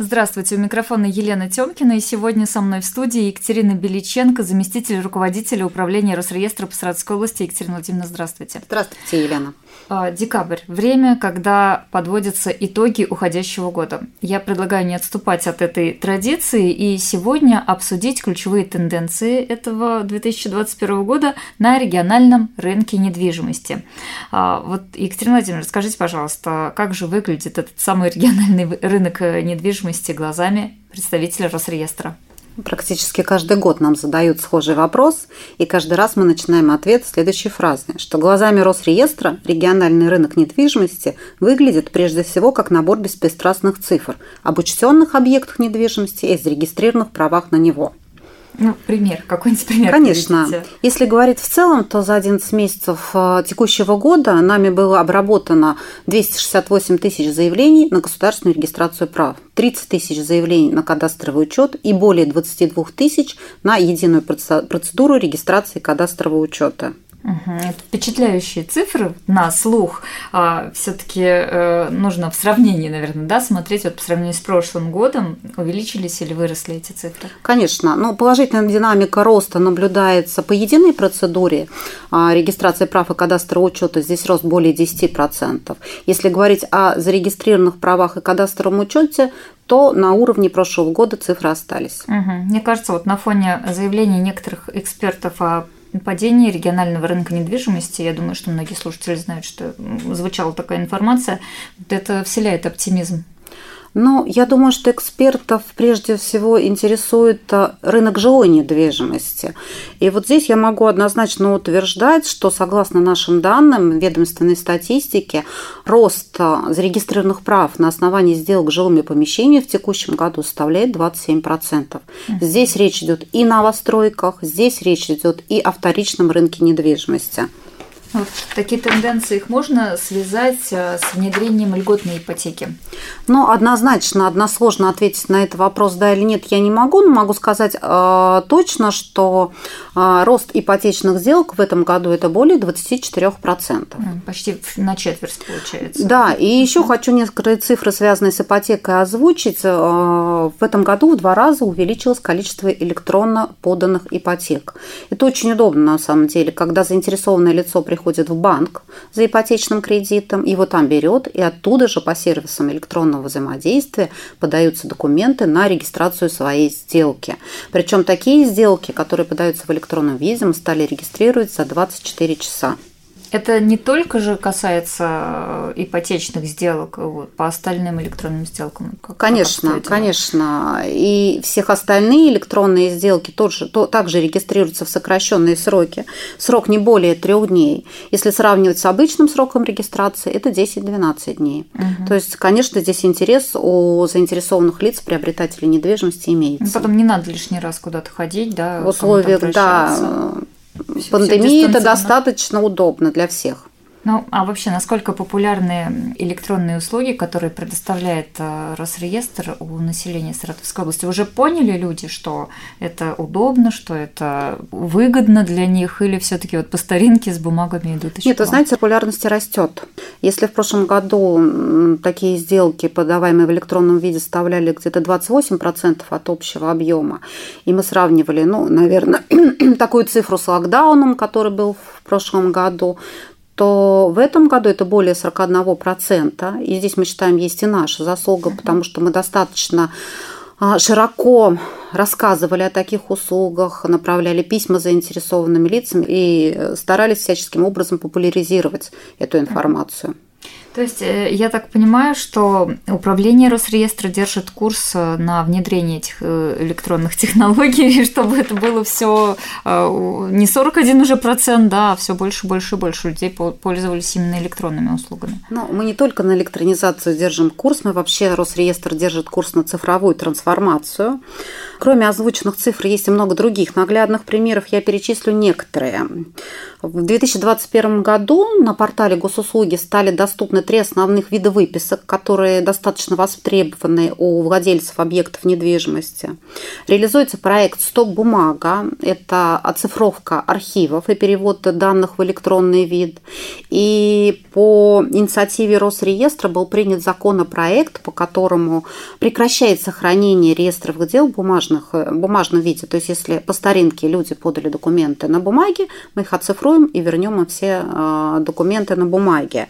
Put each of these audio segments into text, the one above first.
Здравствуйте, у микрофона Елена Тёмкина, и сегодня со мной в студии Екатерина Беличенко, заместитель руководителя управления Росреестра по Саратовской области. Екатерина Владимировна, здравствуйте. Здравствуйте, Елена. А, декабрь. Время, когда подводятся итоги уходящего года. Я предлагаю не отступать от этой традиции и сегодня обсудить ключевые тенденции этого 2021 года на региональном рынке недвижимости. А, вот, Екатерина Владимировна, расскажите, пожалуйста, как же выглядит этот самый региональный рынок недвижимости глазами представителя Росреестра? Практически каждый год нам задают схожий вопрос, и каждый раз мы начинаем ответ следующей фразы, что глазами Росреестра региональный рынок недвижимости выглядит прежде всего как набор беспристрастных цифр об учтенных объектах недвижимости и зарегистрированных правах на него – ну, пример, какой-нибудь пример. Конечно. Приведите. Если говорить в целом, то за 11 месяцев э, текущего года нами было обработано 268 тысяч заявлений на государственную регистрацию прав, 30 тысяч заявлений на кадастровый учет и более 22 тысяч на единую процедуру регистрации кадастрового учета. Угу. Это впечатляющие цифры на слух. А, Все-таки э, нужно в сравнении, наверное, да, смотреть вот по сравнению с прошлым годом, увеличились или выросли эти цифры? Конечно. Но положительная динамика роста наблюдается по единой процедуре а, регистрации прав и кадастрового учета. Здесь рост более 10%. Если говорить о зарегистрированных правах и кадастровом учете, то на уровне прошлого года цифры остались. Угу. Мне кажется, вот на фоне заявлений некоторых экспертов о падении регионального рынка недвижимости, я думаю, что многие слушатели знают, что звучала такая информация, это вселяет оптимизм ну, я думаю, что экспертов прежде всего интересует э, рынок жилой недвижимости. И вот здесь я могу однозначно утверждать, что согласно нашим данным ведомственной статистики, рост э, зарегистрированных прав на основании сделок жилыми помещениями в текущем году составляет 27%. Здесь речь идет и о новостройках, здесь речь идет и о вторичном рынке недвижимости. Такие тенденции их можно связать э, с внедрением льготной ипотеки? Ну, однозначно, односложно ответить на этот вопрос, да или нет, я не могу, но могу сказать э, точно, что э, рост ипотечных сделок в этом году это более 24%. Почти на четверть получается. Да, и еще хочу некоторые цифры, связанные с ипотекой, озвучить. Э, в этом году в два раза увеличилось количество электронно поданных ипотек. Это очень удобно на самом деле, когда заинтересованное лицо приходит приходит в банк за ипотечным кредитом, его там берет, и оттуда же по сервисам электронного взаимодействия подаются документы на регистрацию своей сделки. Причем такие сделки, которые подаются в электронном виде, мы стали регистрировать за 24 часа. Это не только же касается э, ипотечных сделок, вот, по остальным электронным сделкам? Как, конечно, конечно. И всех остальные электронные сделки тоже, то, также регистрируются в сокращенные сроки. Срок не более трех дней. Если сравнивать с обычным сроком регистрации, это 10-12 дней. Угу. То есть, конечно, здесь интерес у заинтересованных лиц, приобретателей недвижимости имеется. Потом не надо лишний раз куда-то ходить, да? В условиях, да, пандемии это достаточно удобно для всех. Ну, а вообще, насколько популярны электронные услуги, которые предоставляет э, Росреестр у населения Саратовской области? Уже поняли люди, что это удобно, что это выгодно для них, или все-таки вот по старинке с бумагами идут еще? Нет, вы знаете, популярность растет. Если в прошлом году такие сделки, подаваемые в электронном виде, составляли где-то 28% от общего объема, и мы сравнивали, ну, наверное, такую цифру с локдауном, который был в прошлом году, то в этом году это более 41%. И здесь мы считаем, есть и наша заслуга, потому что мы достаточно а, широко рассказывали о таких услугах, направляли письма заинтересованным лицам и старались всяческим образом популяризировать эту информацию. То есть э, я так понимаю, что управление Росреестра держит курс э, на внедрение этих э, электронных технологий, чтобы это было все не 41 уже процент, да, а все больше, больше больше людей пользовались именно электронными услугами. Ну, мы не только на электронизацию держим курс, мы вообще Росреестр держит курс на цифровую трансформацию. Кроме озвученных цифр есть и много других наглядных примеров. Я перечислю некоторые. В 2021 году на портале госуслуги стали доступны три основных вида выписок, которые достаточно востребованы у владельцев объектов недвижимости. Реализуется проект «Стоп-бумага». Это оцифровка архивов и перевод данных в электронный вид. И по инициативе Росреестра был принят законопроект, по которому прекращается хранение реестровых дел в бумажных, бумажном виде. То есть, если по старинке люди подали документы на бумаге, мы их оцифруем и вернем им все а, документы на бумаге.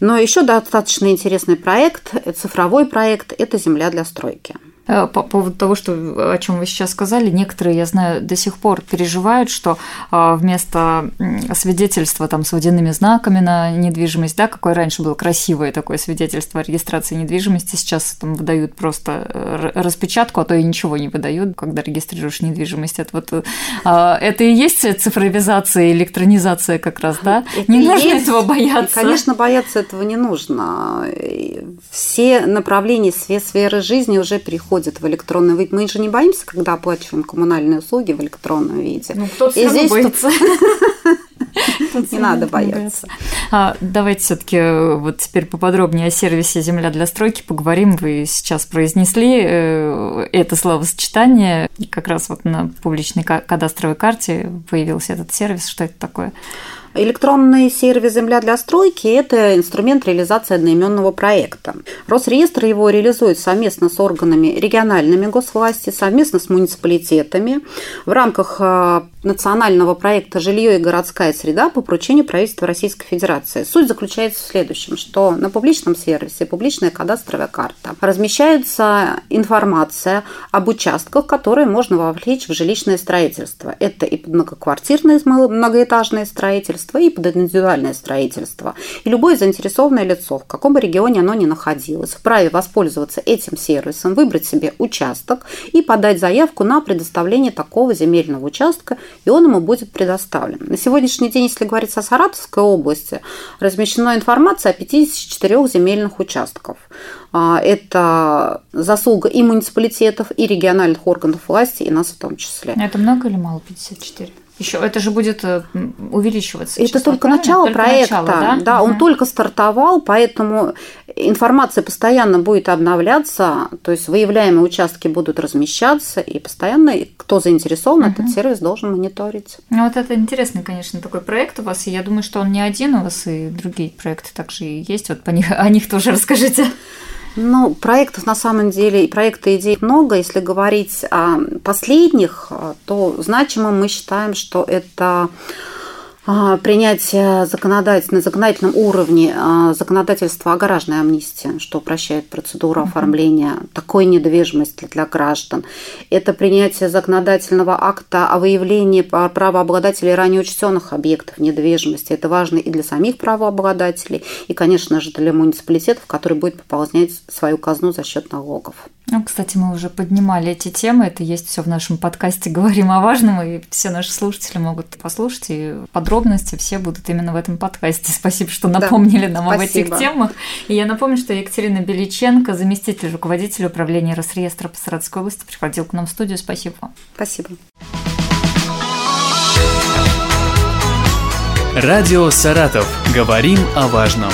Но еще достаточно интересный проект, цифровой проект – это «Земля для стройки». Э, по поводу того, что, о чем вы сейчас сказали, некоторые, я знаю, до сих пор переживают, что а, вместо свидетельства там, с водяными знаками на недвижимость, да, какое раньше было красивое такое свидетельство о регистрации недвижимости, сейчас там выдают просто э, распечатку, а то и ничего не выдают, когда регистрируешь недвижимость. Это вот а, это и есть цифровизация, электронизация как раз, да? Это не нужно есть. этого бояться. Конечно, бояться этого не нужно. Все направления, все сферы жизни уже переходят уходит в электронный вид. Мы же не боимся, когда оплачиваем коммунальные услуги в электронном виде. Ну, кто-то И здесь боится. Не надо бояться. А, давайте все-таки э, вот теперь поподробнее о сервисе «Земля для стройки» поговорим. Вы сейчас произнесли э, это словосочетание. Как раз вот на публичной кадастровой карте появился этот сервис. Что это такое? Электронный сервис «Земля для стройки» – это инструмент реализации одноименного проекта. Росреестр его реализует совместно с органами региональными госвласти, совместно с муниципалитетами в рамках а, национального проекта «Жилье и городская среда» по поручению правительства Российской Федерации. Суть заключается в следующем, что на публичном сервисе публичная кадастровая карта размещается информация об участках, которые можно вовлечь в жилищное строительство. Это и многоквартирное многоэтажное строительство, строительство и под индивидуальное строительство. И любое заинтересованное лицо, в каком бы регионе оно ни находилось, вправе воспользоваться этим сервисом, выбрать себе участок и подать заявку на предоставление такого земельного участка, и он ему будет предоставлен. На сегодняшний день, если говорить о Саратовской области, размещена информация о 54 земельных участков. А, это заслуга и муниципалитетов, и региональных органов власти, и нас в том числе. Это много или мало 54? Еще это же будет э, увеличиваться. Это число, только начало только проекта. Начало, да, да угу. он только стартовал, поэтому информация постоянно будет обновляться, то есть выявляемые участки будут размещаться, и постоянно кто заинтересован, угу. этот сервис должен мониторить. Ну вот это интересный, конечно, такой проект у вас, и я думаю, что он не один у вас, и другие проекты также есть. Вот по них, о них тоже расскажите. Ну, проектов на самом деле и проекта идей много. Если говорить о последних, то значимым мы считаем, что это а, принятие законодательств на законодательном уровне а, законодательства о гаражной амнистии, что упрощает процедуру оформления такой недвижимости для граждан. Это принятие законодательного акта о выявлении правообладателей ранее учтенных объектов недвижимости. Это важно и для самих правообладателей, и, конечно же, для муниципалитетов, которые будут пополнять свою казну за счет налогов. Ну, кстати, мы уже поднимали эти темы, это есть все в нашем подкасте «Говорим о важном», и все наши слушатели могут послушать, и подробности все будут именно в этом подкасте. Спасибо, что напомнили да, нам спасибо. об этих темах. И я напомню, что Екатерина Беличенко, заместитель руководителя управления Росреестра по Саратовской области, приходил к нам в студию. Спасибо вам. Спасибо. Радио «Саратов». Говорим о важном.